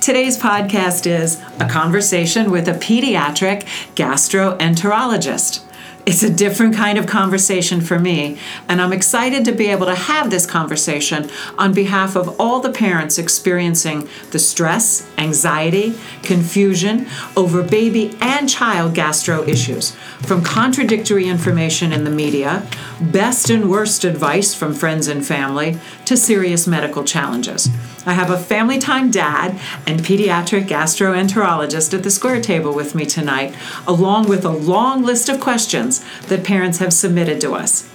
Today's podcast is a conversation with a pediatric gastroenterologist. It's a different kind of conversation for me, and I'm excited to be able to have this conversation on behalf of all the parents experiencing the stress, anxiety, confusion over baby and child gastro issues, from contradictory information in the media, best and worst advice from friends and family, to serious medical challenges. I have a family time dad and pediatric gastroenterologist at the square table with me tonight, along with a long list of questions that parents have submitted to us.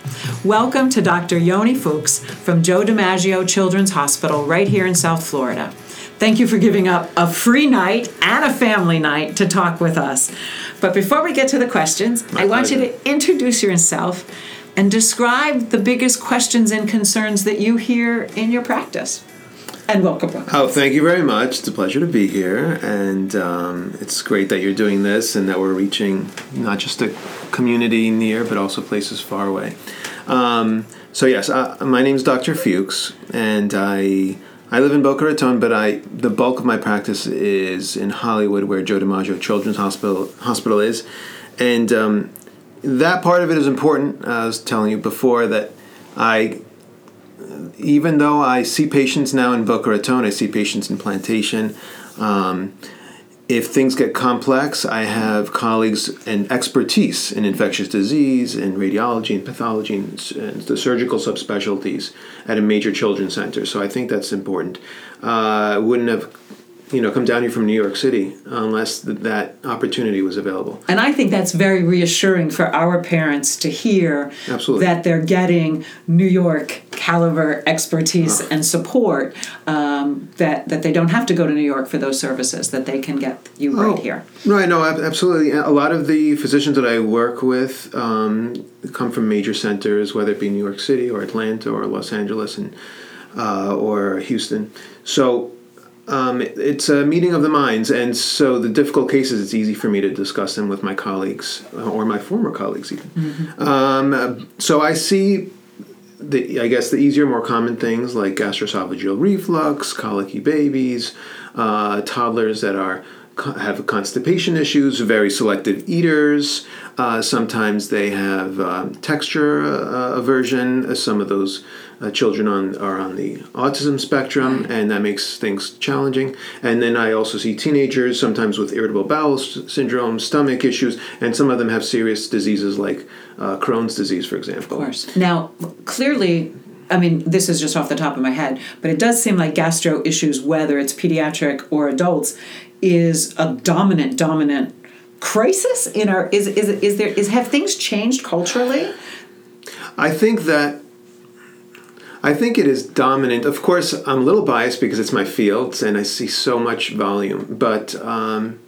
Welcome to Dr. Yoni Fuchs from Joe DiMaggio Children's Hospital right here in South Florida. Thank you for giving up a free night and a family night to talk with us. But before we get to the questions, My I want you to introduce yourself and describe the biggest questions and concerns that you hear in your practice. And welcome. welcome. Oh, thank you very much. It's a pleasure to be here, and um, it's great that you're doing this and that we're reaching not just a community near, but also places far away. Um, so yes, uh, my name is Dr. Fuchs, and I I live in Boca Raton, but I the bulk of my practice is in Hollywood, where Joe DiMaggio Children's Hospital Hospital is, and um, that part of it is important. I was telling you before that I even though I see patients now in Boca Raton, I see patients in Plantation. Um, if things get complex, I have colleagues and expertise in infectious disease, and radiology, and pathology, and, and the surgical subspecialties at a major children's center. So I think that's important. Uh, I wouldn't have, you know, come down here from New York City unless th- that opportunity was available. And I think that's very reassuring for our parents to hear Absolutely. that they're getting New York caliber expertise and support. Um, that that they don't have to go to New York for those services. That they can get you right Oh, here. Right, no, ab- absolutely. A lot of the physicians that I work with um, come from major centers, whether it be New York City or Atlanta or Los Angeles and uh, or Houston. So um, it's a meeting of the minds, and so the difficult cases, it's easy for me to discuss them with my colleagues uh, or my former colleagues even. Um, so I see the I guess the easier, more common things like gastroesophageal reflux, colicky babies, uh, toddlers that are have constipation issues, very selective eaters. Uh, sometimes they have um, texture uh, aversion. Uh, Some of those uh, children on are on the autism spectrum, and that makes things challenging. And then I also see teenagers sometimes with irritable bowel s- syndrome, stomach issues, and some of them have serious diseases like uh, Crohn's disease, for example. Of course. Now, clearly, I mean, this is just off the top of my head, but it does seem like gastro issues, whether it's pediatric or adults, is a dominant, dominant crisis in our. Is is is there is have things changed culturally? I think that I think it is dominant. Of course, I'm a little biased because it's my field and I see so much volume, but um,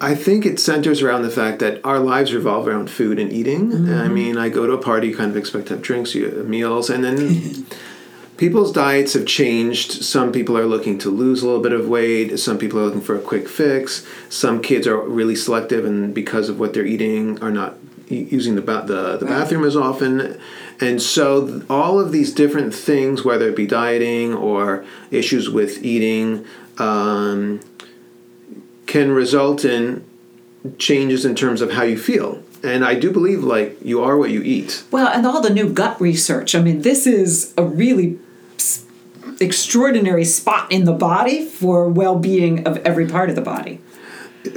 I think it centers around the fact that our lives revolve around food and eating. I mean, I go to a party, you kind of expect to have drinks, you meals, and then people's diets have changed. Some people are looking to lose a little bit of weight. Some people are looking for a quick fix. Some kids are really selective, and because of what they're eating, are not using the ba- the, the bathroom as often. And so, th- all of these different things, whether it be dieting or issues with eating, um, can result in changes in terms of how you feel. And I do believe, like, you are what you eat. Well, and all the new gut research. I mean, this is a really extraordinary spot in the body for well-being of every part of the body.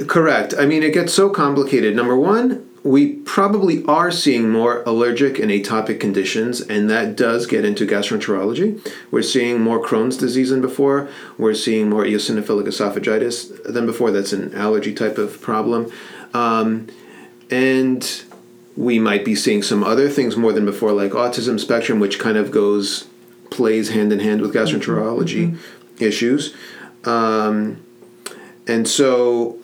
Correct. I mean, it gets so complicated. Number one, we probably are seeing more allergic and atopic conditions, and that does get into gastroenterology. We're seeing more Crohn's disease than before. We're seeing more eosinophilic esophagitis than before. That's an allergy type of problem. Um, and we might be seeing some other things more than before, like autism spectrum, which kind of goes, plays hand in hand with gastroenterology issues. Um, and so,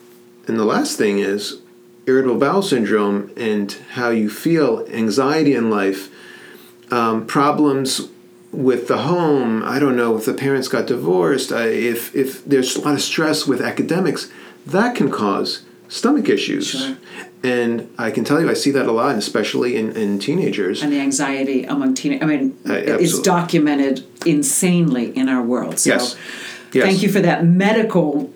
and the last thing is irritable bowel syndrome and how you feel, anxiety in life, um, problems with the home. I don't know if the parents got divorced. I, if if there's a lot of stress with academics, that can cause stomach issues. Sure. And I can tell you, I see that a lot, and especially in, in teenagers. and the anxiety among teenagers. I mean, Uh, it's documented insanely in our world. So Yes. Yes. thank you for that medical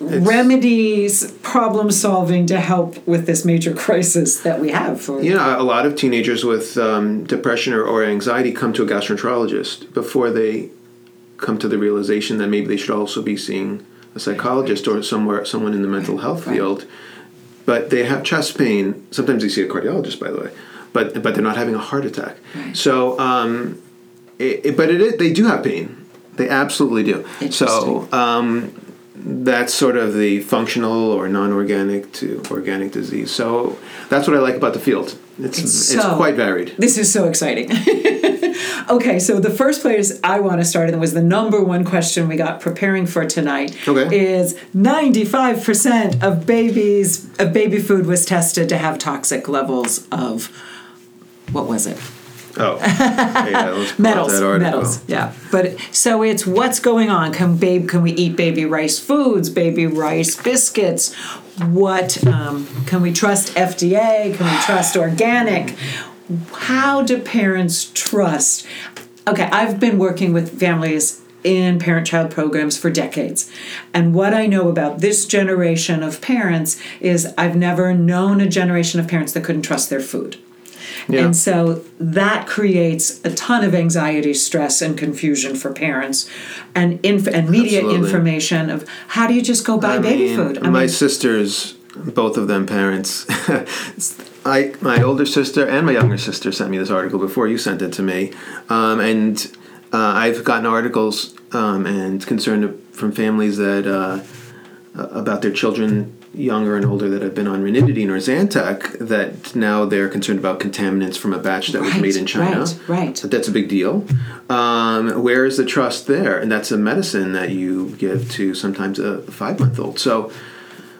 remedies, problem solving to help with this major crisis that we have. For, You know, a lot of teenagers with um, depression or, or anxiety come to a gastroenterologist before they come to the realization that maybe they should also be seeing a psychologist or somewhere someone in the mental health field. But they have chest pain. Sometimes they see a cardiologist, by the way, but but they're not having a heart attack. So, um, it, it- but it is, they do have pain. They absolutely do. So um, that's sort of the functional or non-organic to organic disease. So that's what I like about the field. It's It's it's, so- quite varied. This is so exciting. okay, so the first place I want to start, and was the number one question we got preparing for tonight, Okay. is 95% of babies, of baby food was tested to have toxic levels of, what was it? Oh, yeah. Metals metals yeah but so it's what's going on can babe can we eat baby rice foods baby rice biscuits what um, can we trust fda can we trust organic how do parents trust okay i've been working with families in parent child programs for decades. And what I know about this generation of parents is I've never known a generation of parents that couldn't trust their food. Yeah. And so that creates a ton of anxiety, stress, and confusion for parents, and inf- and media Absolutely. information of how do you just go buy I baby mean, food? I my mean, sisters, both of them parents. I my older sister and my younger sister sent me this article before you sent it to me, um, and uh, I've gotten articles um, and concern from families that uh, about their children younger and older that have been on ranitidine or Zantac that now they're concerned about contaminants from a batch that was made in China. right, right. That That's a big deal. Um, where is the trust there? And that's a medicine that you give to sometimes a five month old. So,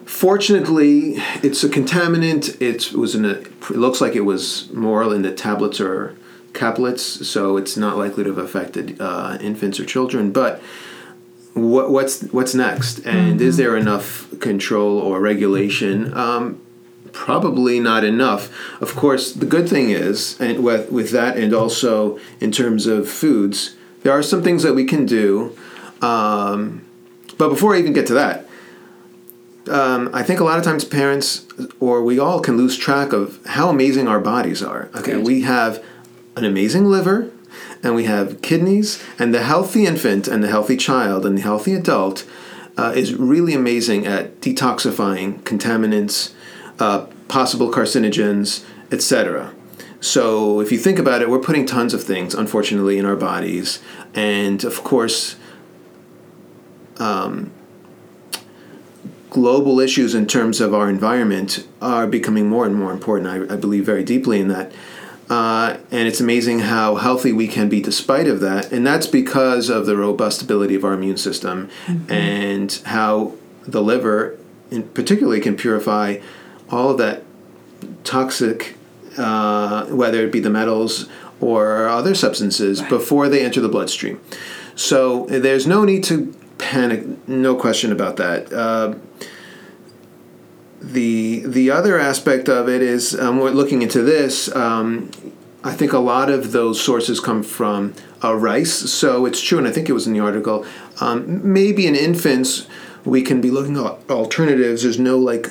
fortunately, it's a contaminant. It was in a. It looks like it was more in the tablets or caplets, so it's not likely to have affected uh, infants or children. But what, what's what's next? And is there enough control or regulation? Um, probably not enough. Of course, the good thing is, and with with that, and also in terms of foods, there are some things that we can do. Um, but before I even get to that, um, I think a lot of times parents or we all can lose track of how amazing our bodies are. Okay, Good. we have an amazing liver, and we have kidneys, and the healthy infant and the healthy child and the healthy adult uh, is really amazing at detoxifying contaminants, uh, possible carcinogens, etc. So if you think about it, we're putting tons of things, unfortunately, in our bodies, and of course, global issues in terms of our environment are becoming more and more important. I, I believe very deeply in that. Uh, and it's amazing how healthy we can be despite of that. And that's because of the robust ability of our immune system and how the liver in particularly can purify all of that toxic, uh, whether it be the metals or other substances, Right. before they enter the bloodstream. So there's no need to panic. No question about that. Uh, the the other aspect of it is um, we're looking into this. Um, I think a lot of those sources come from uh, rice. So it's true, and I think it was in the article. Um, maybe in infants, we can be looking at alternatives. There's no like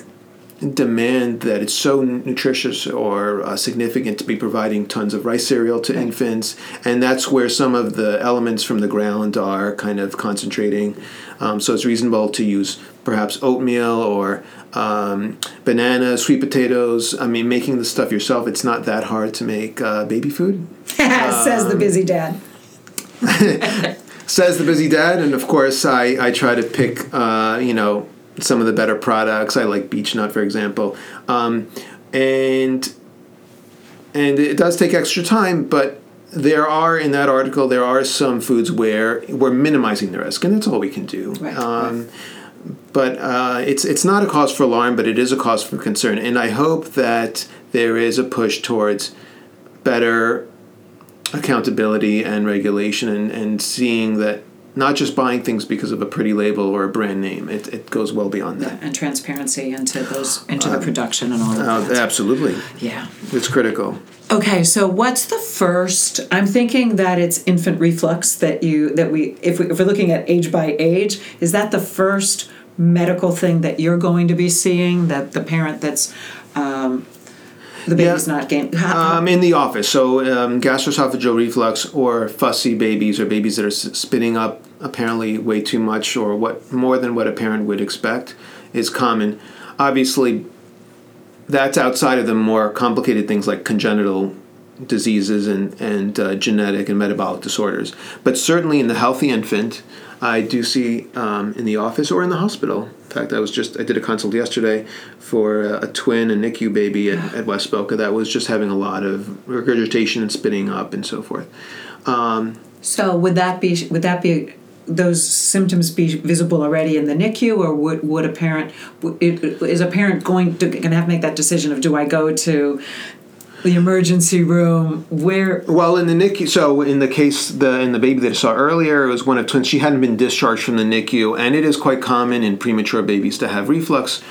demand that it's so nutritious or uh, significant to be providing tons of rice cereal to infants, and that's where some of the elements from the ground are kind of concentrating. Um, so it's reasonable to use perhaps oatmeal or um, bananas, sweet potatoes. I mean, making the stuff yourself, it's not that hard to make uh, baby food. says the busy dad. says the busy dad and of course i, I try to pick uh, you know some of the better products i like beech nut for example um, and and it does take extra time but there are in that article there are some foods where we're minimizing the risk and that's all we can do Right, um, but uh, it's it's not a cause for alarm but it is a cause for concern. And i hope that there is a push towards better accountability and regulation and, and seeing that not just buying things because of a pretty label or a brand name. It, it goes well beyond that. and transparency into those into the production and all of Uh, that. absolutely, Yeah. it's critical. Okay, so what's the first? I'm thinking that it's infant reflux that you that we if we if we're looking at age by age, is that the first medical thing that you're going to be seeing that the parent that's um, the baby's not getting how, Um, in the office, so um, gastroesophageal reflux or fussy babies or babies that are s- spitting up apparently way too much or what more than what a parent would expect is common. Obviously, that's outside of the more complicated things like congenital diseases and and uh, genetic and metabolic disorders. But certainly in the healthy infant, I do see um, in the office or in the hospital. In fact, I was just I did a consult yesterday for a, a twin, a NICU baby at, at West Boca that was just having a lot of regurgitation and spitting up and so forth. Um, so would that be would that be those symptoms be visible already in the NICU, or would, would a parent is a parent going to going to have to make that decision of do I go to the emergency room where Well, in the NICU, so in the case the in the baby that I saw earlier, it was one of twins. She hadn't been discharged from the NICU, and it is quite common in premature babies to have reflux,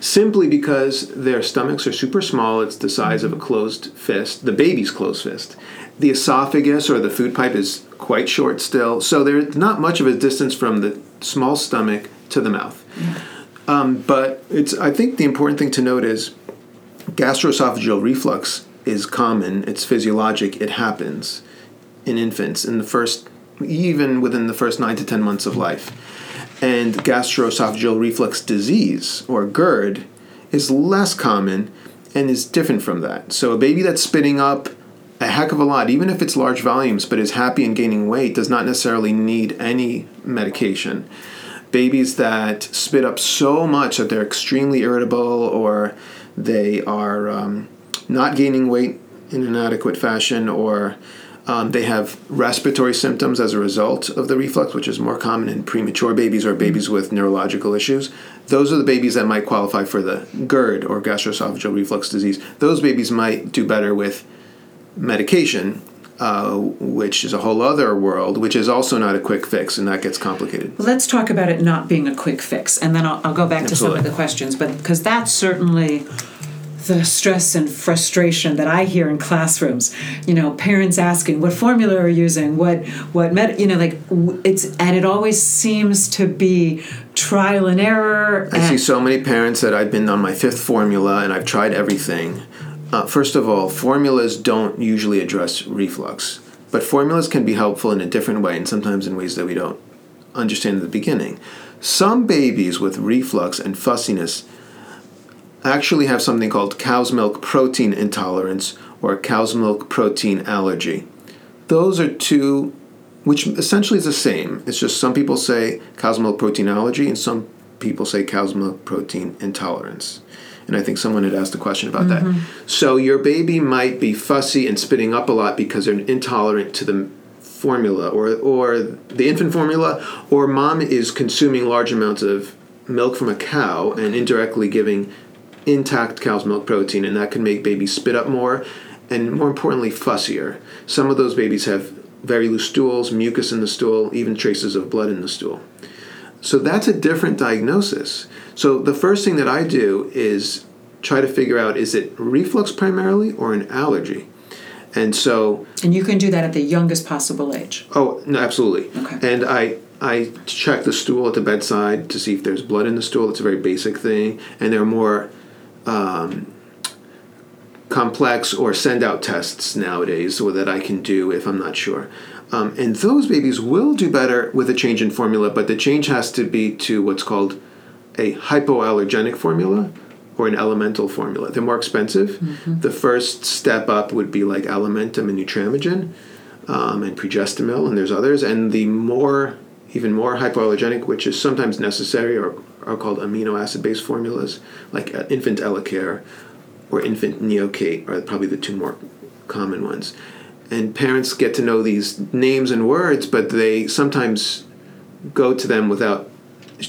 simply because their stomachs are super small. It's the size of a closed fist, the baby's closed fist. The esophagus or the food pipe is quite short still, so there's not much of a distance from the small stomach to the mouth. Um, but it's I think the important thing to note is gastroesophageal reflux is common, it's physiologic, it happens in infants in the first, even within the first nine to 10 months of life. And gastroesophageal reflux disease, or GERD, is less common and is different from that. So a baby that's spitting up a heck of a lot, even if it's large volumes, but is happy and gaining weight, does not necessarily need any medication. Babies that spit up so much that they're extremely irritable or they are um, not gaining weight in an adequate fashion or um, they have respiratory symptoms as a result of the reflux, which is more common in premature babies or babies with neurological issues. Those are the babies that might qualify for the GERD or gastroesophageal reflux disease. Those babies might do better with medication, uh, which is a whole other world, which is also not a quick fix, and that gets complicated. Let's talk about it not being a quick fix, and then I'll, I'll go back to some of the questions. But because that's certainly the stress and frustration that I hear in classrooms. You know, parents asking what formula are you using, what what med, you know, like it's and it always seems to be trial and error. I see so many parents that I've been on my fifth formula and I've tried everything. Uh, first of all, formulas don't usually address reflux, but formulas can be helpful in a different way and sometimes in ways that we don't understand at the beginning. Some babies with reflux and fussiness actually have something called cow's milk protein intolerance or cow's milk protein allergy. Those are two, which essentially is the same. It's just some people say cow's milk protein allergy and some people say cow's milk protein intolerance. And I think someone had asked a question about that. Mm-hmm. So your baby might be fussy and spitting up a lot because they're intolerant to the formula or or the infant formula or mom is consuming large amounts of milk from a cow and indirectly giving intact cow's milk protein and that can make babies spit up more and more importantly fussier some of those babies have very loose stools mucus in the stool even traces of blood in the stool so that's a different diagnosis so the first thing that i do is try to figure out is it reflux primarily or an allergy and so and you can do that at the youngest possible age. Oh no, absolutely. Okay. And I I check the stool at the bedside to see if there's blood in the stool. It's a very basic thing, and there are more um, complex or send out tests nowadays or that I can do if I'm not sure. Um, and those babies will do better with a change in formula, but the change has to be to what's called a hypoallergenic formula or an elemental formula. They're more expensive. The first step up would be like Alimentum and Nutramigen um, and Pregestimil, and there's others. And the more, even more hypoallergenic, which is sometimes necessary, or are called amino acid based formulas, like uh, infant Elecare or infant Neocate, are probably the two more common ones. And parents get to know these names and words, but they sometimes go to them without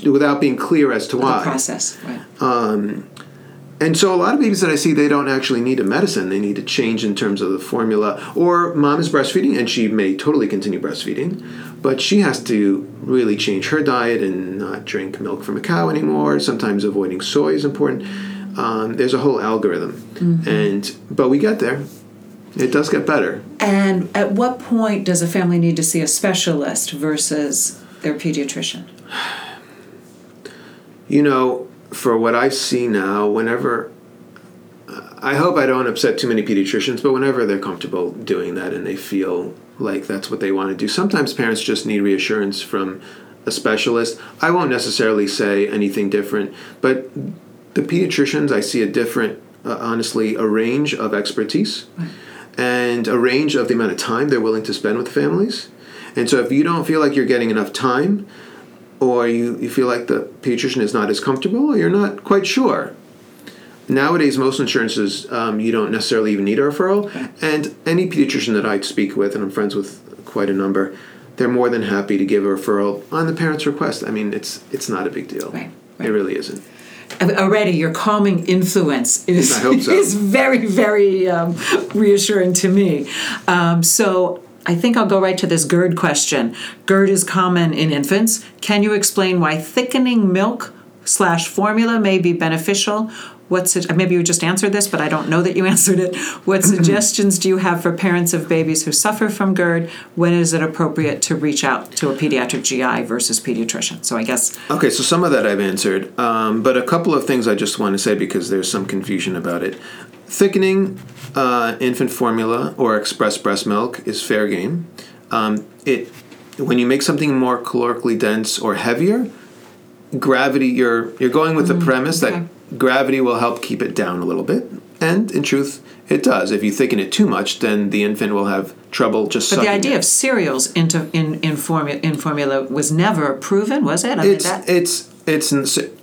without being clear as to why. The process, right? And so a lot of babies that I see, they don't actually need a medicine. They need to change in terms of the formula. Or mom is breastfeeding and she may totally continue breastfeeding, but she has to really change her diet and not drink milk from a cow anymore. Sometimes avoiding soy is important. Um, there's a whole algorithm, mm-hmm. and but we get there. It does get better. And at what point does a family need to see a specialist versus their pediatrician? You know, for what I see now, whenever I hope I don't upset too many pediatricians, but whenever they're comfortable doing that and they feel like that's what they want to do, sometimes parents just need reassurance from a specialist. I won't necessarily say anything different, but the pediatricians, I see a different, uh, honestly, a range of expertise and a range of the amount of time they're willing to spend with families. And so if you don't feel like you're getting enough time, or you, you feel like the pediatrician is not as comfortable, or you're not quite sure. Nowadays, most insurances, um, you don't necessarily even need a referral. And any pediatrician that I speak with, and I'm friends with quite a number, they're more than happy to give a referral on the parent's request. I mean, it's it's not a big deal. Right, right. It really isn't. Already, your calming influence is so. is very very um, reassuring to me. Um, so I think I'll go right to this GERD question. GERD is common in infants. Can you explain why thickening milk slash formula may be beneficial? What maybe you just answered this, but I don't know that you answered it. What suggestions do you have for parents of babies who suffer from GERD? When is it appropriate to reach out to a pediatric GI versus pediatrician? So I guess. Okay, so some of that I've answered, um, but a couple of things I just want to say because there's some confusion about it. Thickening uh, infant formula or express breast milk is fair game. Um, it when you make something more calorically dense or heavier, gravity you're you're going with mm, the premise okay. that gravity will help keep it down a little bit, and in truth, it does. If you thicken it too much, then the infant will have trouble just. But the idea it. of cereals into in in formula in formula was never proven, was it? I it's mean, that, it's it's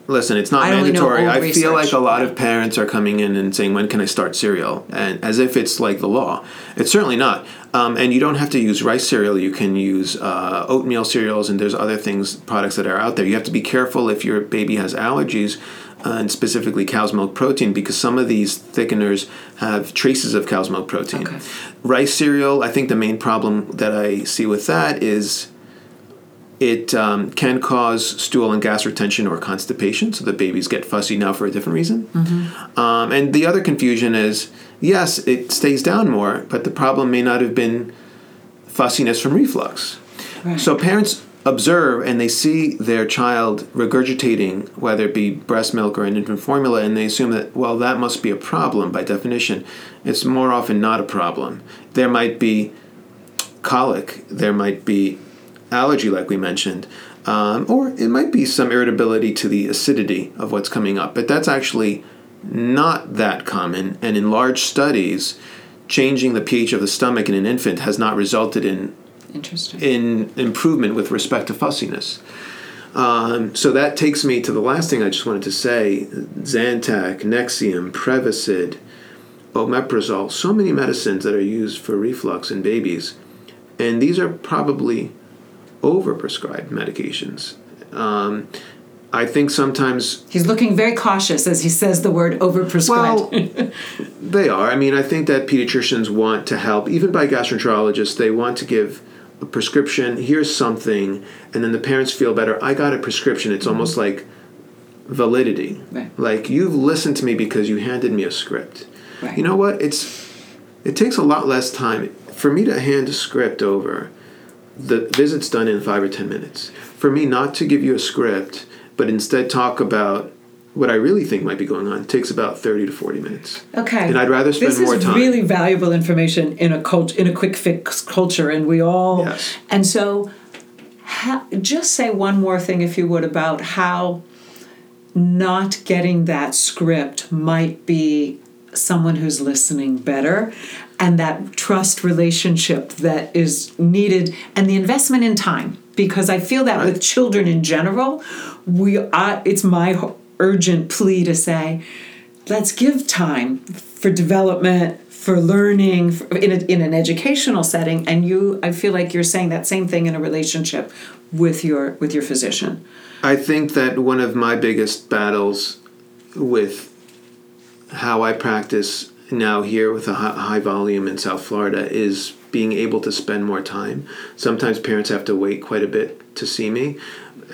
listen. It's not I mandatory. I research. feel like a lot of parents are coming in and saying, "When can I start cereal?" and as if it's like the law. It's certainly not. Um, and you don't have to use rice cereal. You can use uh, oatmeal cereals, and there's other things, products that are out there. You have to be careful if your baby has allergies, uh, and specifically cow's milk protein, because some of these thickeners have traces of cow's milk protein. Okay. Rice cereal. I think the main problem that I see with that is it um, can cause stool and gas retention or constipation, so the babies get fussy now for a different reason. Mm-hmm. Um, and the other confusion is yes, it stays down more, but the problem may not have been fussiness from reflux. Right. So parents observe and they see their child regurgitating, whether it be breast milk or an infant formula, and they assume that, well, that must be a problem by definition. It's more often not a problem. There might be colic, there might be allergy, like we mentioned, um, or it might be some irritability to the acidity of what's coming up. But that's actually not that common, and in large studies, changing the pH of the stomach in an infant has not resulted in in improvement with respect to fussiness. Um, so that takes me to the last thing I just wanted to say: Zantac, Nexium, Prevacid, Omeprazole. So many medicines that are used for reflux in babies, and these are probably overprescribed medications. Um, I think sometimes he's looking very cautious as he says the word overprescribed. Well, they are. I mean, I think that pediatricians want to help, even by gastroenterologists. They want to give a prescription. Here's something, and then the parents feel better. I got a prescription. It's mm-hmm. almost like validity. Right. Like you've listened to me because you handed me a script. Right. You know what? It's it takes a lot less time for me to hand a script over the visit's done in five or ten minutes. For me, not to give you a script, but instead talk about what I really think might be going on takes about 30 to 40 minutes. Okay. And I'd rather spend more time. This is really valuable information in a cult, in a quick fix culture and we all yes. and so ha, just say one more thing if you would about how not getting that script might be someone who's listening better and that trust relationship that is needed and the investment in time. Because i feel that right. with children in general we are, it's my urgent plea to say let's give time for development for learning for, in, a, in an educational setting. And you i feel like you're saying that same thing in a relationship with your with your physician. I think that one of my biggest battles with how I practice now here with a high volume in South Florida is being able to spend more time. Sometimes parents have to wait quite a bit to see me,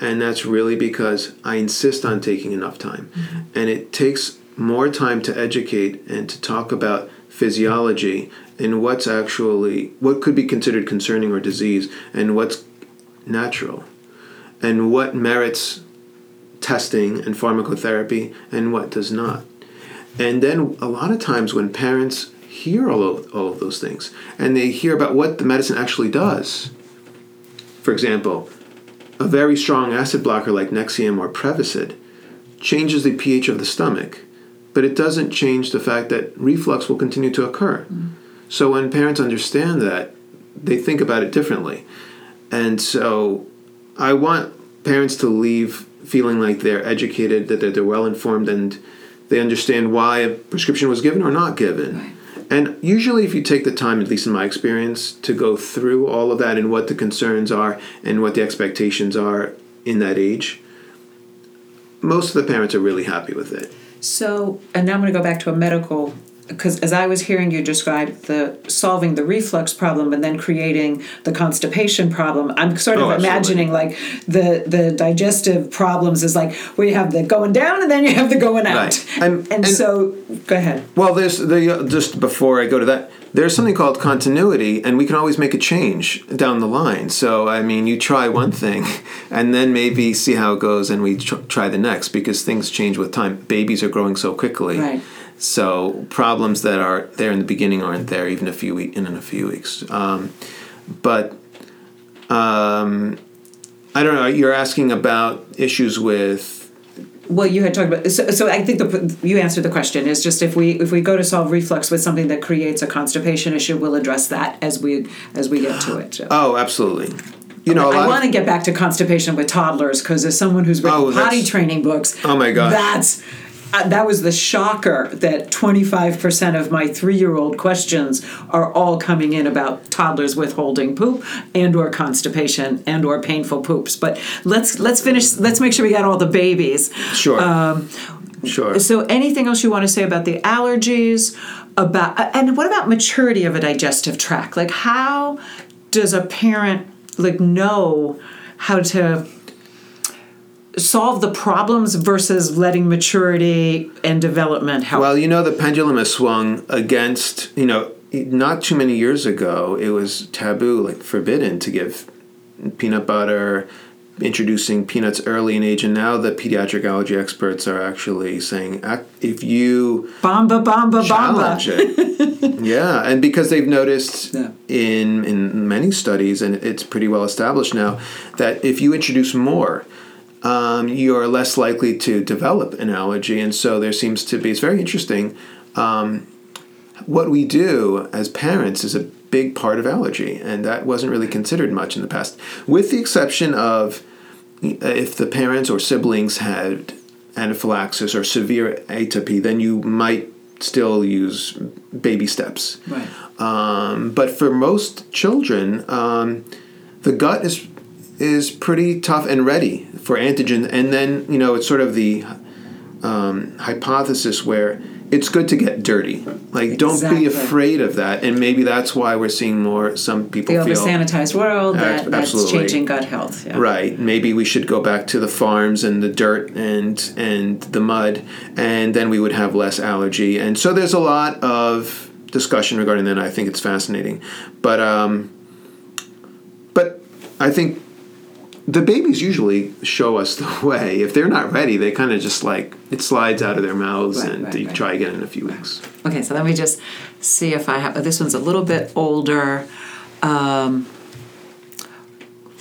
and that's really because I insist on taking enough time. Mm-hmm. And it takes more time to educate and to talk about physiology and what's actually what could be considered concerning or disease and what's natural and what merits testing and pharmacotherapy and what does not. And then a lot of times when parents hear all of, all of those things and they hear about what the medicine actually does, for example, a very strong acid blocker like Nexium or Prevacid changes the pH of the stomach, but it doesn't change the fact that reflux will continue to occur. Mm. So when parents understand that, they think about it differently. And so I want parents to leave feeling like they're educated, that they're well informed, and they understand why a prescription was given or not given. Right. And usually, if you take the time, at least in my experience, to go through all of that and what the concerns are and what the expectations are in that age, most of the parents are really happy with it. So, and now I'm going to go back to a medical because as I was hearing you describe the solving the reflux problem and then creating the constipation problem, I'm sort of oh, imagining like the the digestive problems is like where you have the going down and then you have the going out. Right. And, and, and so, go ahead. Well, there's the just before I go to that, there's something called continuity, and we can always make a change down the line. So, I mean, you try one thing, and then maybe see how it goes, and we tr- try the next because things change with time. Babies are growing so quickly. Right so problems that are there in the beginning aren't there even a few week, in a few weeks. Um, but um, I don't know. You're asking about issues with. Well, you had talked about so, so. I think the you answered the question. Is just if we if we go to solve reflux with something that creates a constipation issue, we'll address that as we as we get to it. So. Oh, absolutely. You know, I want to get back to constipation with toddlers because as someone who's written oh, potty training books, oh my god, that's uh, that was the shocker that 25% of my three-year-old questions are all coming in about toddlers withholding poop and or constipation and or painful poops. But let's let's finish let's make sure we got all the babies. Sure. Um, sure. so anything else you want to say about the allergies about uh, and what about maturity of a digestive tract? Like how does a parent like know how to solve the problems versus letting maturity and development help? Well, you know, the pendulum has swung against, you know, not too many years ago, it was taboo, like forbidden to give peanut butter, introducing peanuts early in age, and now the pediatric allergy experts are actually saying if you bamba bamba challenge bamba. it, yeah, and because they've noticed yeah. in in many studies, and it's pretty well established now, that if you introduce more, um, you're less likely to develop an allergy. And so there seems to be, it's very interesting. Um, what we do as parents is a big part of allergy, and that wasn't really considered much in the past, with the exception of if the parents or siblings had anaphylaxis or severe atopy, then you might still use baby steps. Right. Um, but for most children, um, the gut is is pretty tough and ready for antigen. And then, you know, it's sort of the um, hypothesis where it's good to get dirty. Like, don't be afraid of that. And maybe that's why we're seeing more. Some people the over sanitized world that, that's changing gut health. Yeah. Right. Maybe we should go back to the farms and the dirt and and the mud, and then we would have less allergy. And so there's a lot of discussion regarding that. I think it's fascinating, but um, but I think the babies usually show us the way. If they're not ready, they kind of just like it slides out of their mouths, right, and right, you right. try again in a few weeks. Okay, so let me just see if I have. This one's a little bit older. Um,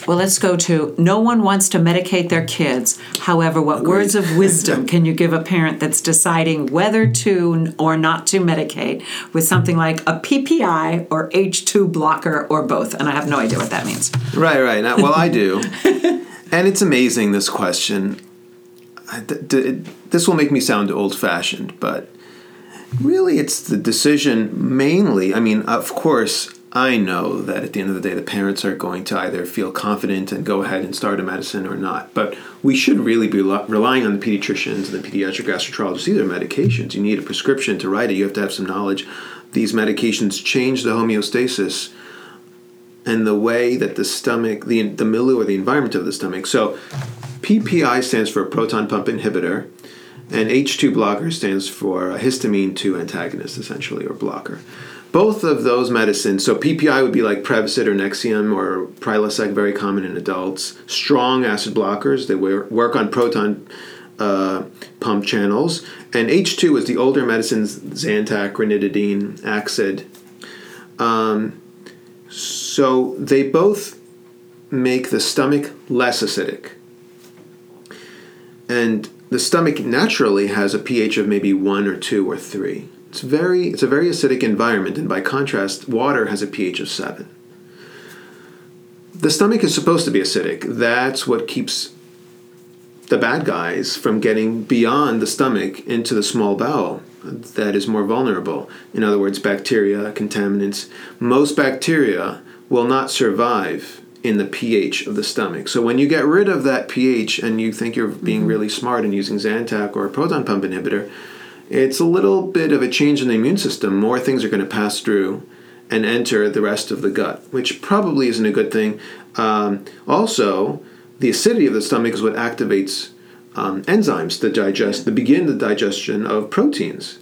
well, let's go to no one wants to medicate their kids. However, what Agreed. words of wisdom can you give a parent that's deciding whether to or not to medicate with something like a PPI or H2 blocker or both? And I have no idea what that means. Right, right. Well, I do. and it's amazing, this question. This will make me sound old fashioned, but really it's the decision mainly. I mean, of course, I know that at the end of the day, the parents are going to either feel confident and go ahead and start a medicine or not. But we should really be relying on the pediatricians and the pediatric gastroenterologists. These are medications. You need a prescription to write it. You have to have some knowledge. These medications change the homeostasis and the way that the stomach, the, the milieu or the environment of the stomach. So PPI stands for proton pump inhibitor, and H2 blocker stands for histamine 2 antagonist, essentially, or blocker both of those medicines, so PPI would be like Prevacid or Nexium or Prilosec, very common in adults. Strong acid blockers, they work on proton uh, pump channels. And H2 is the older medicines, Zantac, ranitidine, Axid. Um, so they both make the stomach less acidic. And the stomach naturally has a pH of maybe 1 or 2 or 3. It's very it's a very acidic environment, and by contrast, water has a pH of seven. The stomach is supposed to be acidic. That's what keeps the bad guys from getting beyond the stomach into the small bowel that is more vulnerable. In other words, bacteria, contaminants. Most bacteria will not survive in the pH of the stomach. So when you get rid of that pH and you think you're being mm-hmm. really smart and using Zantac or a proton pump inhibitor, it's a little bit of a change in the immune system. More things are going to pass through and enter the rest of the gut, which probably isn't a good thing. Um, also, the acidity of the stomach is what activates um, enzymes to digest, to begin the digestion of proteins.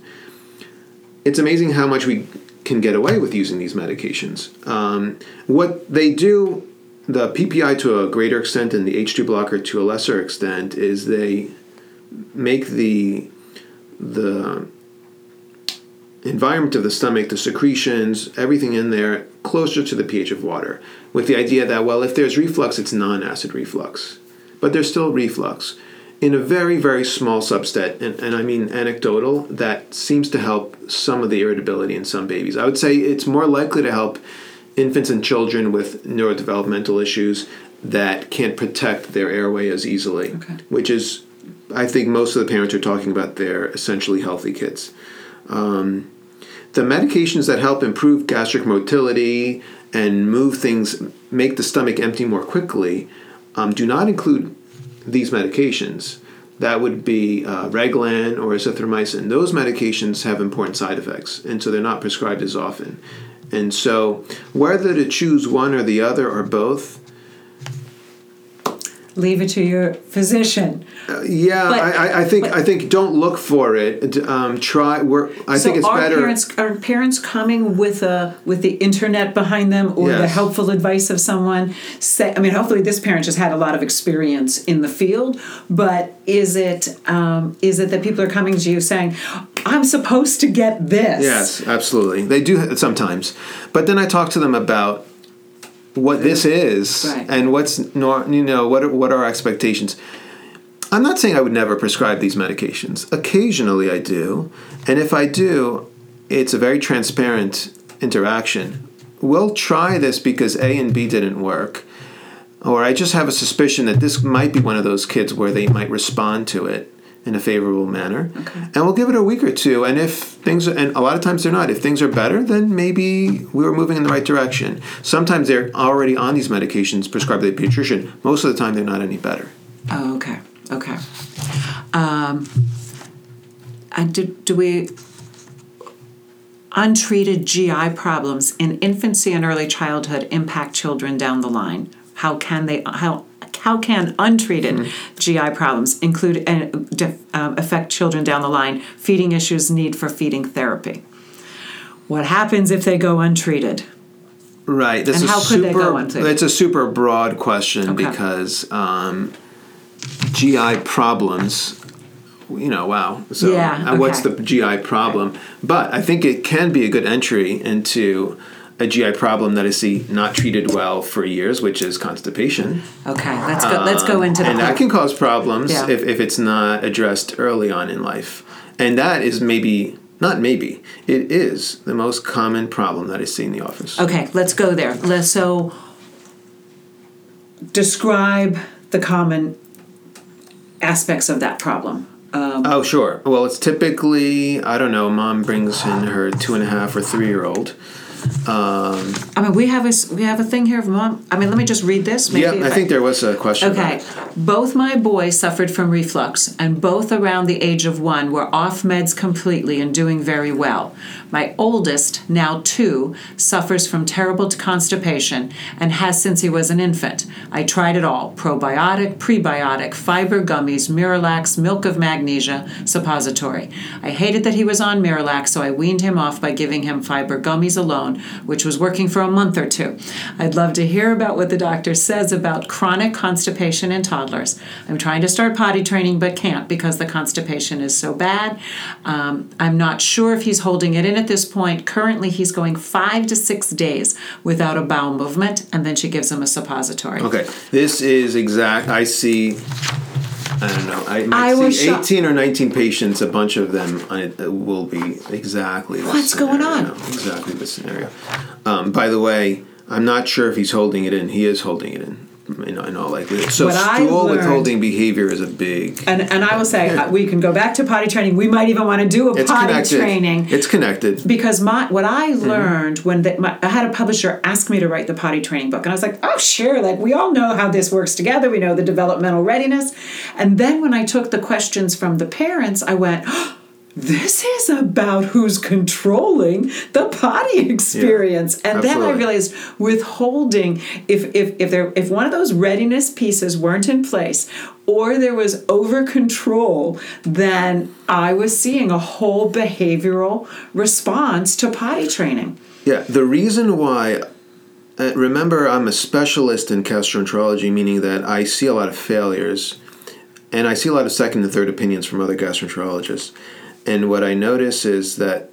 It's amazing how much we can get away with using these medications. Um, what they do, the PPI to a greater extent and the H2 blocker to a lesser extent, is they make the the environment of the stomach, the secretions, everything in there closer to the pH of water, with the idea that, well, if there's reflux, it's non acid reflux. But there's still reflux. In a very, very small subset, and, and I mean anecdotal, that seems to help some of the irritability in some babies. I would say it's more likely to help infants and children with neurodevelopmental issues that can't protect their airway as easily, okay. which is I think most of the parents are talking about their essentially healthy kids. Um, the medications that help improve gastric motility and move things, make the stomach empty more quickly, um, do not include these medications. That would be uh, Reglan or azithromycin. Those medications have important side effects, and so they're not prescribed as often. And so, whether to choose one or the other or both leave it to your physician. Uh, yeah, but, I, I, think but, I think don't look for it. Um, try. We're, I so think it's are better. Parents, are parents coming with a with the internet behind them or yes. the helpful advice of someone? Say, I mean, hopefully this parent just had a lot of experience in the field. But is it um, is it that people are coming to you saying, "I'm supposed to get this"? Yes, absolutely. They do sometimes. But then I talk to them about what this is right. and what's nor, you know what are, what are our expectations. I'm not saying I would never prescribe these medications. Occasionally I do, and if I do, it's a very transparent interaction. We'll try this because A and B didn't work, or I just have a suspicion that this might be one of those kids where they might respond to it in a favorable manner. Okay. And we'll give it a week or two. And if things, are, and a lot of times they're not, if things are better, then maybe we were moving in the right direction. Sometimes they're already on these medications prescribed by the pediatrician. Most of the time, they're not any better. Oh, okay. Okay. Um, and do, do we, untreated GI problems in infancy and early childhood impact children down the line? How can they, how how can untreated mm-hmm. GI problems include and um, affect children down the line? Feeding issues, need for feeding therapy. What happens if they go untreated? Right. That's and how super, could they go untreated? It's a super broad question okay. because um, GI problems you know, wow. So, yeah, okay. what's the GI problem? But I think it can be a good entry into a GI problem that I see not treated well for years, which is constipation. Okay, let's go. let's go into um, and that can cause problems yeah. if, if it's not addressed early on in life, and that is maybe not maybe it is the most common problem that I see in the office. Okay, let's go there. Let's so describe the common aspects of that problem. Um, oh, sure. Well, it's typically, I don't know, mom brings in her two and a half or three year old Um, I mean, we have a we have a thing here mom. I mean, let me just read this. Maybe yeah, I think there was a question. Okay, both my boys suffered from reflux, and both around the age of one were off meds completely and doing very well. My oldest, now two, suffers from terrible constipation and has since he was an infant. I tried it all probiotic, prebiotic, fiber gummies, Miralax, milk of magnesia, suppository. I hated that he was on Miralax, so I weaned him off by giving him fiber gummies alone, which was working for a month or two. I'd love to hear about what the doctor says about chronic constipation in toddlers. I'm trying to start potty training but can't because the constipation is so bad. Um, I'm not sure if he's holding it in at this point. Currently, he's going five to six days without a bowel movement, and then she gives him a suppository. Okay, this is exact. I see. I don't know. I I was see shocked. eighteen or nineteen patients. A bunch of them I, uh, will be exactly. What's going on? Exactly the scenario. Um, by the way, I'm not sure if he's holding it in. He is holding it in. In, in all likelihood. So What stool learned- withholding behavior is a big. And, and I will say, uh, we can go back to potty training. We might even want to do a It's potty connected. training. It's connected. because my what I Mm-hmm. learned when the, my, I had a publisher ask me to write the potty training book, and I was like, oh sure, like we all know how this works together. We know the developmental readiness, and then when I took the questions from the parents, I went. This is about who's controlling the potty experience, and then I realized withholding. If if if there if one of those readiness pieces weren't in place, or there was over control, then I was seeing a whole behavioral response to potty training. Yeah, the reason why. Uh, remember, I'm a specialist in gastroenterology, meaning that I see a lot of failures, and I see a lot of second and third opinions from other gastroenterologists. And what I notice is that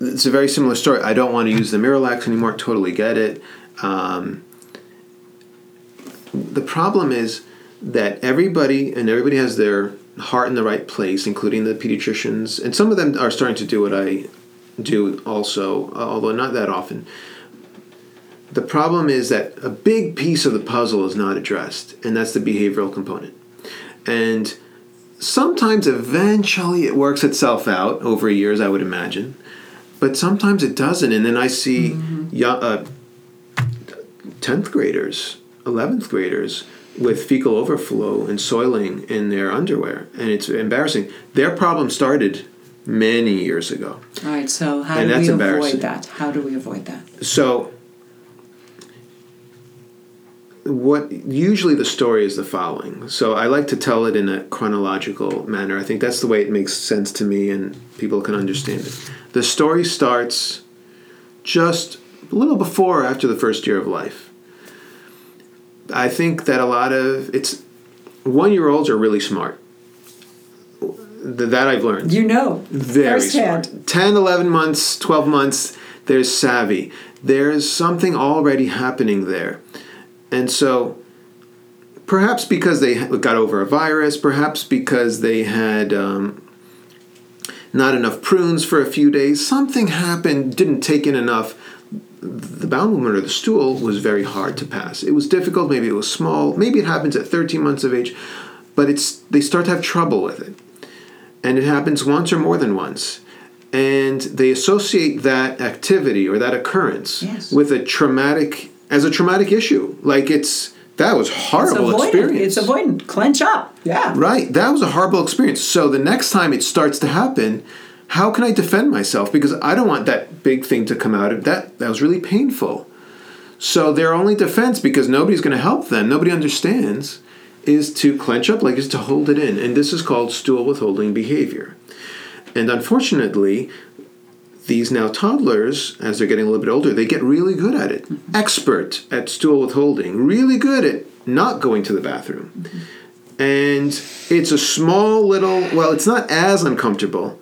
it's a very similar story. I don't want to use the Miralax anymore. Totally get it. Um, the problem is that everybody and everybody has their heart in the right place, including the pediatricians, and some of them are starting to do what I do also, although not that often. The problem is that a big piece of the puzzle is not addressed, and that's the behavioral component. And sometimes eventually it works itself out over years, I would imagine, but sometimes it doesn't. And then I see yo- uh, 10th graders, 11th graders with fecal overflow and soiling in their underwear, and it's embarrassing. Their problem started many years ago. All right, so how And do we avoid that? How do we avoid that? So, what usually the story is the following. So, I like to tell it in a chronological manner. I think that's the way it makes sense to me and people can understand it. The story starts just a little before or after the first year of life. I think that a lot of it's one year olds are really smart. Th- That I've learned You know, very firsthand. smart. 10 11 months 12 months there's savvy there's something already happening there and so perhaps because they got over a virus perhaps because they had um, not enough prunes for a few days something happened didn't take in enough. The bowel movement or the stool was very hard to pass. It was difficult maybe it was small maybe it happens at 13 months of age but it's they start to have trouble with it. And it happens once or more than once. And they associate that activity or that occurrence Yes. with a traumatic as a traumatic issue. Like it's that was horrible avoidant. experience. It's avoidant. Clench up. Yeah. right. That was a horrible experience. So the next time it starts to happen how can i defend myself? Because i don't want that big thing to come out that. That was really painful. So their only defense because nobody's going to help them nobody understands is to clench up like is to hold it in. And this is called stool withholding behavior. And unfortunately, these now toddlers, as they're getting a little bit older, they get really good at it. Mm-hmm. Expert at stool withholding, really good at not going to the bathroom. Mm-hmm. And it's a small little, well, it's not as uncomfortable.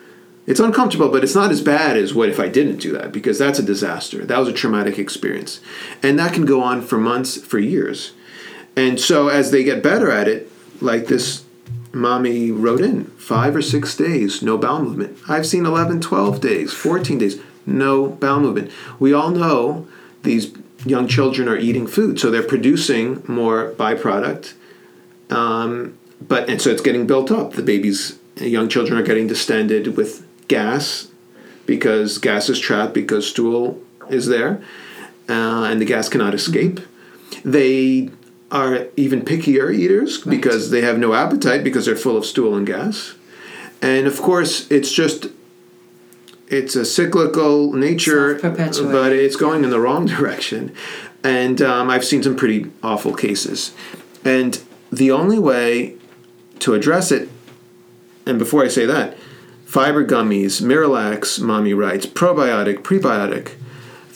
It's uncomfortable, but it's not as bad as what if I didn't do that, because that's a disaster. That was a traumatic experience. And that can go on for months, for years. And so as they get better at it, like this mommy wrote in five or six days, no bowel movement. I've seen 11, 12 days, 14 days, no bowel movement. We all know these young children are eating food, so they're producing more byproduct. Um, but and so it's getting built up. The babies, young children are getting distended with gas because gas is trapped because stool is there, uh, and the gas cannot escape. They are even pickier eaters because they have no appetite because they're full of stool and gas. And of course, it's just it's a cyclical nature, but it's going in the wrong direction. And um, I've seen some pretty awful cases. And the only way to address it, and before I say that, fiber gummies, Miralax, mommy writes, probiotic, prebiotic,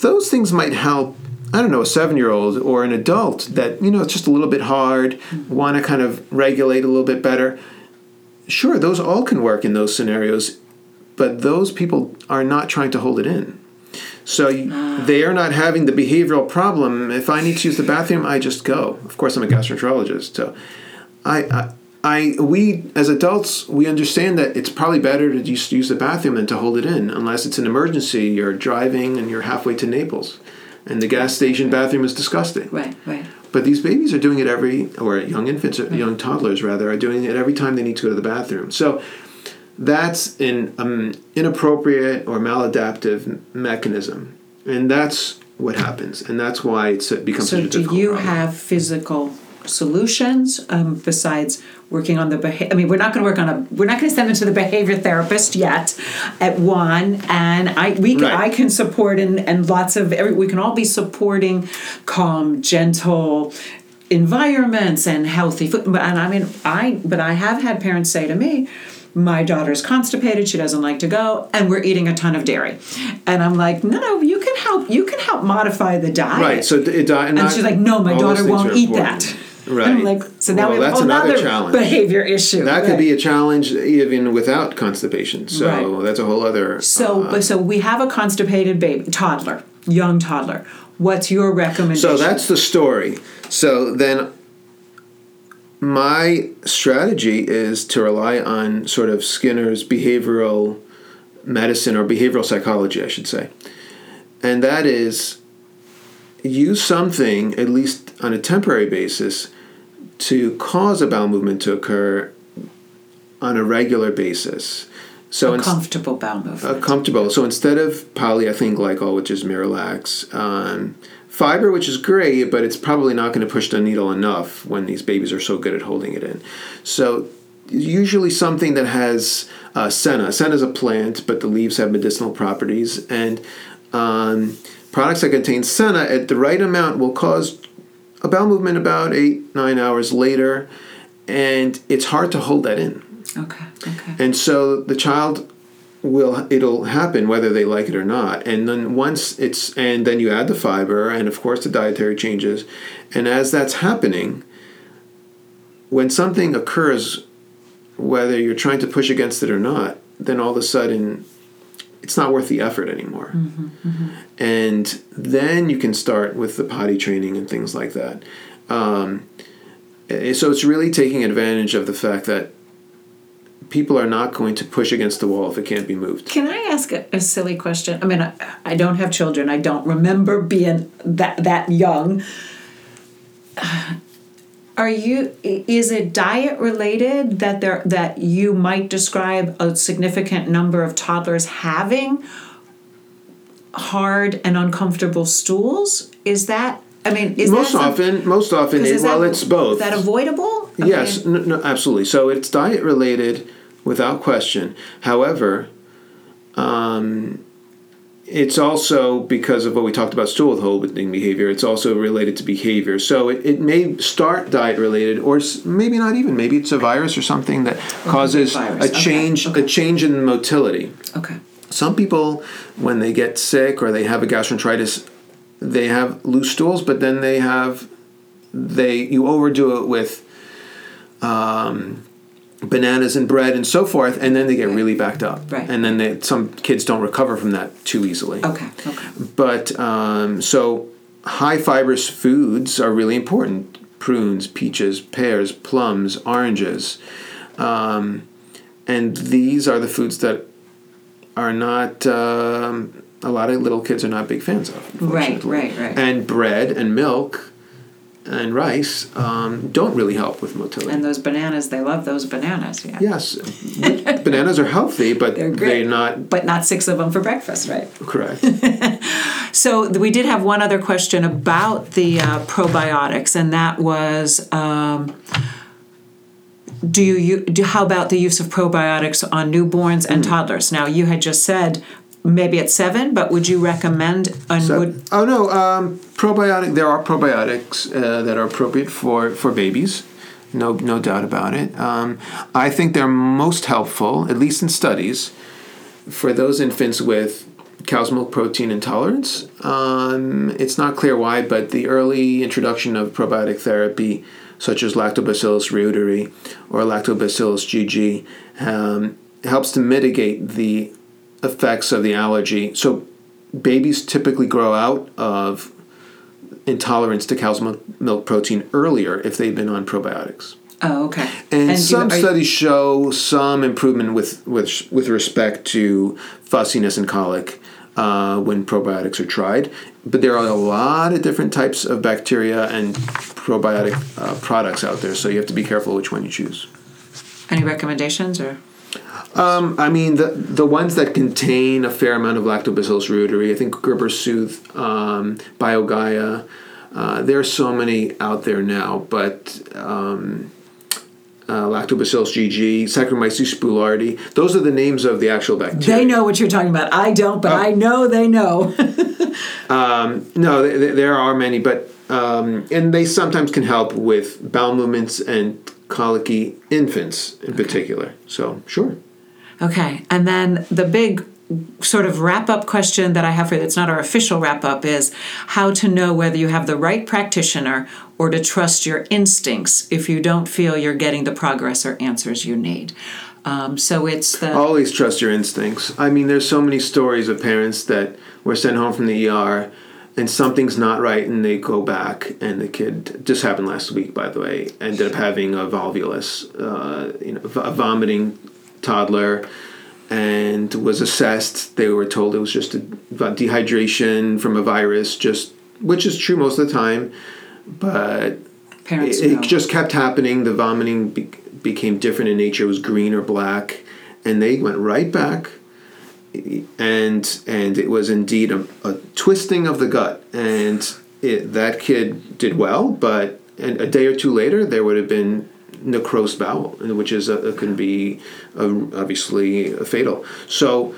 those things might help. I don't know, a seven year old or an adult that, you know, it's just a little bit hard, want to kind of regulate a little bit better. Sure, those all can work in those scenarios, but those people are not trying to hold it in. So you- ah. they are not having the behavioral problem. If I need to use the bathroom, I just go. Of course, I'm a gastroenterologist, so I, I, I, we as adults, we understand that it's probably better to just use the bathroom than to hold it in, unless it's an emergency. You're driving and you're halfway to Naples, and the gas station bathroom is disgusting. Right, right. But these babies are doing it every, or young infants, or young toddlers rather, are doing it every time they need to go to the bathroom. So that's an um, inappropriate or maladaptive mechanism, and that's what happens, and that's why it's, it becomes So a do you problem. have physical solutions um, besides working on the behavior? I mean, we're not going to work on a. We're not going to send them to the behavior therapist yet, at one. And I we can, Right. I can support and and lots of every we can all be supporting calm, gentle environments and healthy food. And I mean, I but I have had parents say to me. My daughter's constipated. She doesn't like to go, and we're eating a ton of dairy. And I'm like, no, no, you can help. You can help modify the diet. Right. So it, uh, And she's like, no, my daughter won't eat important. that. Right. And I'm like, so now Well, we have that's another challenge. behavior issue. That could be a challenge even without constipation. So Right. that's a whole other. So, uh, but so we have a constipated baby, toddler, young toddler. What's your recommendation? So that's the story. So then my strategy is to rely on sort of Skinner's behavioral medicine or behavioral psychology, I should say. And that is use something, at least on a temporary basis, to cause a bowel movement to occur on a regular basis. So a ins- comfortable bowel movement. comfortable. So instead of polyethylene glycol, which is Miralax, um, fiber, which is great, but it's probably not going to push the needle enough when these babies are so good at holding it in. So usually something that has uh, senna. Senna is a plant, but the leaves have medicinal properties, and um, products that contain senna at the right amount will cause a bowel movement about eight nine hours later, and it's hard to hold that in. okay, okay. And so the child will it'll happen whether they like it or not. And then once it's and then you add the fiber and of course the dietary changes. And as that's happening, when something occurs whether you're trying to push against it or not, then all of a sudden it's not worth the effort anymore. And then you can start with the potty training and things like that. Um, eh, so it's really taking advantage of the fact that people are not going to push against the wall if it can't be moved. Can I ask a, a silly question? I mean, I, I don't have children. I don't remember being that that young. Are you? Is it diet related that there that you might describe a significant number of toddlers having hard and uncomfortable stools? Is that? I mean, is most that some- often, most often, it, well, that, it's both. Is that avoidable? I yes, mean, no, no, absolutely. So it's diet related without question. However, um, it's also because of what we talked about stool withholding behavior. It's also related to behavior. So it, it may start diet related, or maybe not even. Maybe it's a virus or something that causes a Okay, change, okay. a change in motility. Okay. Some people, when they get sick or they have a gastroenteritis, they have loose stools, but then they have they you overdo it with um, bananas and bread and so forth, and then they get Right. really backed up. Right. And then they, some kids don't recover from that too easily. Okay. Okay. But um, so high fibrous foods are really important: prunes, peaches, pears, plums, oranges, um, and these are the foods that are not. Um, a lot of little kids are not big fans of. Right. Right. Right. And bread and milk and rice um, don't really help with motility. And those bananas, they love those bananas. Yeah. yes, bananas are healthy, but They're they're, great. not But not six of them for breakfast, right? correct. So we did have one other question about the uh, probiotics, and that was, um, do you do how about the use of probiotics on newborns and toddlers? Now you had just said maybe at seven, but would you recommend? And So- would oh no, um, probiotic. There are probiotics uh, that are appropriate for for babies. No, no doubt about it. Um, I think they're most helpful, at least in studies, for those infants with cow's milk protein intolerance. Um, it's not clear why, but the early introduction of probiotic therapy, such as Lactobacillus reuteri or Lactobacillus GG, um, helps to mitigate the effects of the allergy. So babies typically grow out of intolerance to cow's milk, protein earlier if they've been on probiotics. oh okay. And, do- some you- studies show some improvement with, with, with respect to fussiness and colic uh, when probiotics are tried. But there are a lot of different types of bacteria and probiotic uh, products out there, so you have to be careful which one you choose. any recommendations or? Um, I mean, the the ones that contain a fair amount of Lactobacillus reuteri, I think Gerber Soothe, um, BioGaia, uh, there are so many out there now, but um, uh, Lactobacillus GG, Saccharomyces boulardii, those are the names of the actual bacteria. They know what you're talking about. I don't, Oh. but I know they know. No, th- th- there are many, but um, and they sometimes can help with bowel movements and colicky infants in particular. So sure. Okay, and then the big sort of wrap up question that I have for you, that's not our official wrap up, is how to know whether you have the right practitioner or to trust your instincts if you don't feel you're getting the progress or answers you need. Um, so it's the. Always trust your instincts. I mean, there's so many stories of parents that were sent home from the ER and something's not right and they go back and the kid just happened last week by the way ended up having a volvulus uh, you know a vomiting toddler and was assessed they were told it was just a dehydration from a virus just which is true most of the time but Parents it, it just kept happening. The vomiting be- became different in nature. It was green or black, and they went right back. And and it was indeed a, a twisting of the gut, and it, that kid did well. But a day or two later, there would have been necrosed bowel, which is a, can be uh obviously fatal. So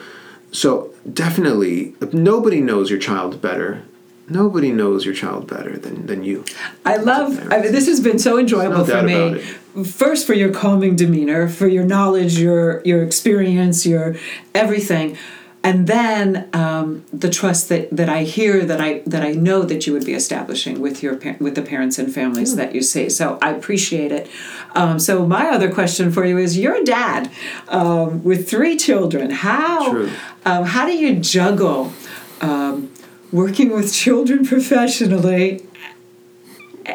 so definitely, nobody knows your child better. Nobody knows your child better than, than you. I love. I mean, this has been so enjoyable No for me. First, for your calming demeanor, for your knowledge, your your experience, your everything, and then um, the trust that, that I hear that I that I know that you would be establishing with your with the parents and families that you see. So I appreciate it. Um, so my other question for you is: You're a dad um, with three children. How um, how do you juggle? Um, working with children professionally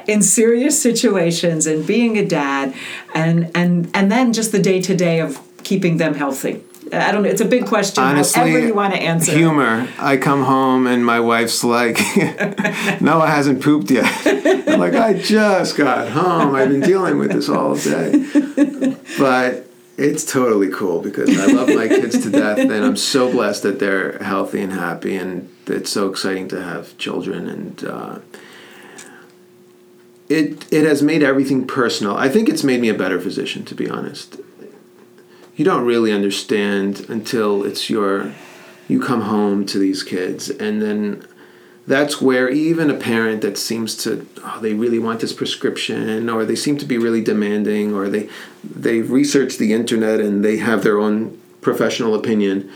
in serious situations and being a dad and and and then just the day to day of keeping them healthy i don't know it's a big question Honestly, however you want to answer humor. I come home and my wife's like, Noah hasn't pooped yet. I'm like, I just got home. I've been dealing with this all day. But it's totally cool because I love my kids to death and I'm so blessed that they're healthy and happy and it's so exciting to have children and uh, it it has made everything personal. I think it's made me a better physician to be honest. You don't really understand until it's your you come home to these kids and then that's where even a parent that seems to oh, they really want this prescription or they seem to be really demanding or they they've researched the internet and they have their own professional opinion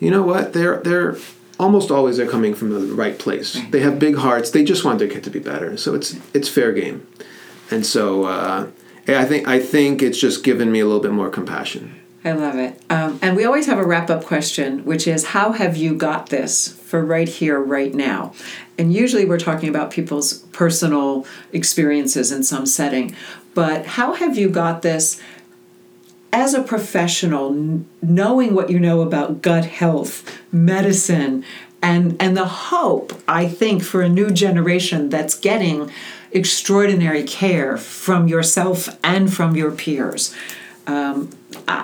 you know what? They're they're almost always they're coming from the right place. They have big hearts. They just want their kid to be better. So it's it's fair game. And so uh, i think i think it's just given me a little bit more compassion i love it um, and we always have a wrap-up question which is how have you got this for right here right now and usually we're talking about people's personal experiences in some setting but how have you got this as a professional, knowing what you know about gut health, medicine, and and the hope I think for a new generation that's getting extraordinary care from yourself and from your peers.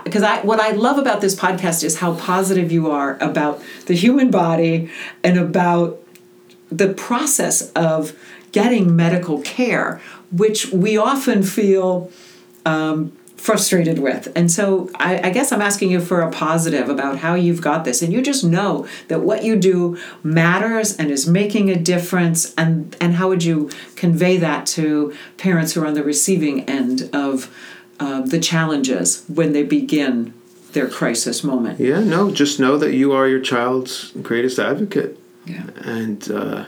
Because I, what I love about this podcast is how positive you are about the human body and about the process of getting medical care, which we often feel um, frustrated with. And so I, I, guess I'm asking you for a positive about how you've got this. And you just know that what you do matters and is making a difference. And, and how would you convey that to parents who are on the receiving end of uh, the challenges when they begin their crisis moment? Yeah, no, just know that you are your child's greatest advocate. Yeah. And, uh,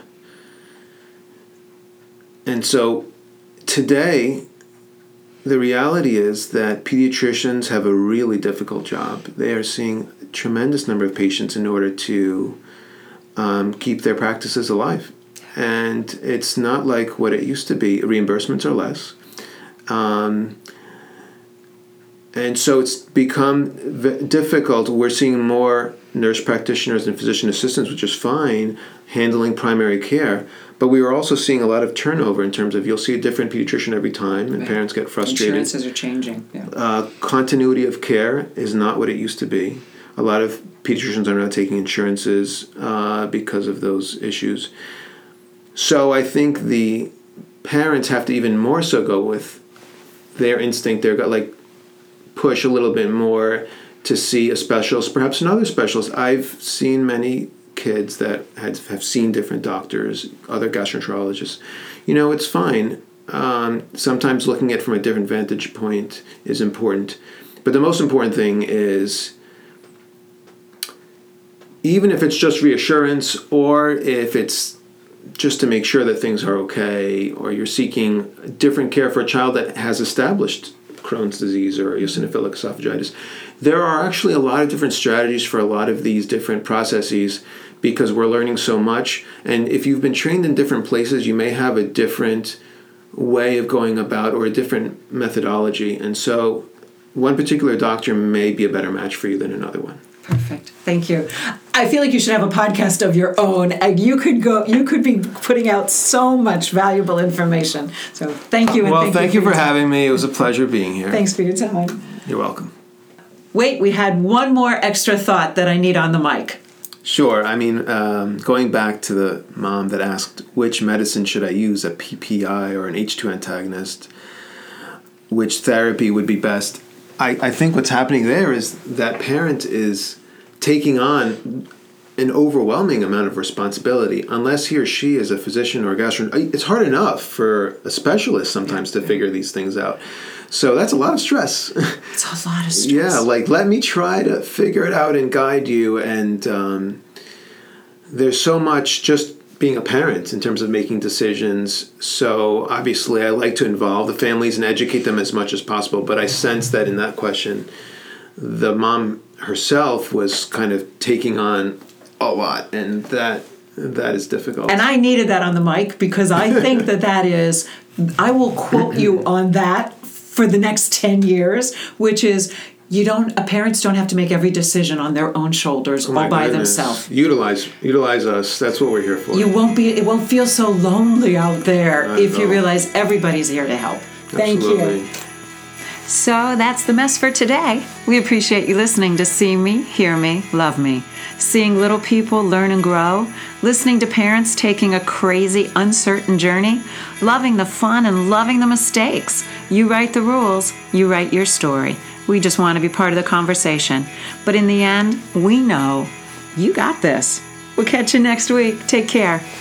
and so today, the reality is that pediatricians have a really difficult job. They are seeing a tremendous number of patients in order to um, keep their practices alive. And it's not like what it used to be. Reimbursements are less. Um, and so it's become v- difficult. We're seeing more nurse practitioners and physician assistants, which is fine, handling primary care. But we are also seeing a lot of turnover in terms of you'll see a different pediatrician every time, and Right. parents get frustrated. Insurances are changing. Yeah. Uh, continuity of care is not what it used to be. A lot of pediatricians are not taking insurances uh, because of those issues. So I think the parents have to even more so go with their instinct, their gut, like push a little bit more to see a specialist, perhaps another specialist. I've seen many kids that had, have seen different doctors, other gastroenterologists. You know, it's fine. Um, sometimes looking at it from a different vantage point is important. But the most important thing is even if it's just reassurance or if it's just to make sure that things are okay or you're seeking different care for a child that has established Crohn's disease or eosinophilic esophagitis. There are actually a lot of different strategies for a lot of these different processes because we're learning so much. And if you've been trained in different places, you may have a different way of going about or a different methodology. And so one particular doctor may be a better match for you than another one. Perfect. Thank you. I feel like you should have a podcast of your own. And you could go. You could be putting out so much valuable information. So thank you. And well, thank, you for your time. having me. It was a pleasure being here. Thanks for your time. You're welcome. Wait, we had one more extra thought that I need on the mic. Sure. I mean, um, going back to the mom that asked which medicine should I use, a PPI or an H2 antagonist, which therapy would be best. I, I think what's happening there is that parent is taking on an overwhelming amount of responsibility unless he or she is a physician or a gastroenterologist. It's hard enough for a specialist sometimes to figure these things out. So that's a lot of stress. It's a lot of stress. Yeah, like let me try to figure it out and guide you. And um, there's so much just being a parent in terms of making decisions. So obviously, I like to involve the families and educate them as much as possible. But I sense that in that question, the mom herself was kind of taking on a lot, and that that is difficult. And I needed that on the mic because I think that that is, I will quote you on that for the next 10 years, which is you don't, uh, parents don't have to make every decision on their own shoulders Oh all by goodness. themselves. Utilize utilize us. That's what we're here for. You won't be, it won't feel so lonely out there Not if at you realize everybody's here to help. Thank you. So that's the mess for today. We appreciate you listening to See Me, Hear Me, Love Me. Seeing little people learn and grow, listening to parents taking a crazy, uncertain journey, loving the fun and loving the mistakes. You write the rules, you write your story. We just want to be part of the conversation. But in the end, we know you got this. We'll catch you next week. Take care.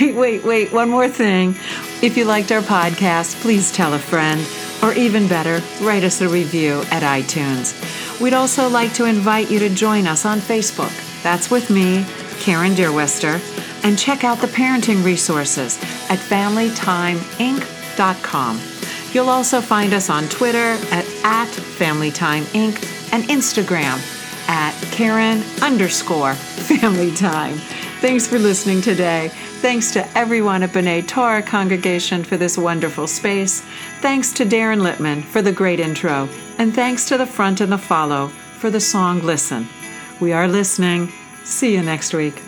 Wait, wait, wait, one more thing. If you liked our podcast, please tell a friend, or even better, write us a review at iTunes. We'd also like to invite you to join us on Facebook. That's with me, Karen Deerwester, and check out the parenting resources at FamilyTimeInc.com. You'll also find us on Twitter at, at FamilyTimeInc and Instagram at Karen underscore Family Time. Thanks for listening today. Thanks to everyone at B'nai Torah congregation for this wonderful space. Thanks to Darren Littman for the great intro. And thanks to the front and the follow for the song Listen. We are listening. See you next week.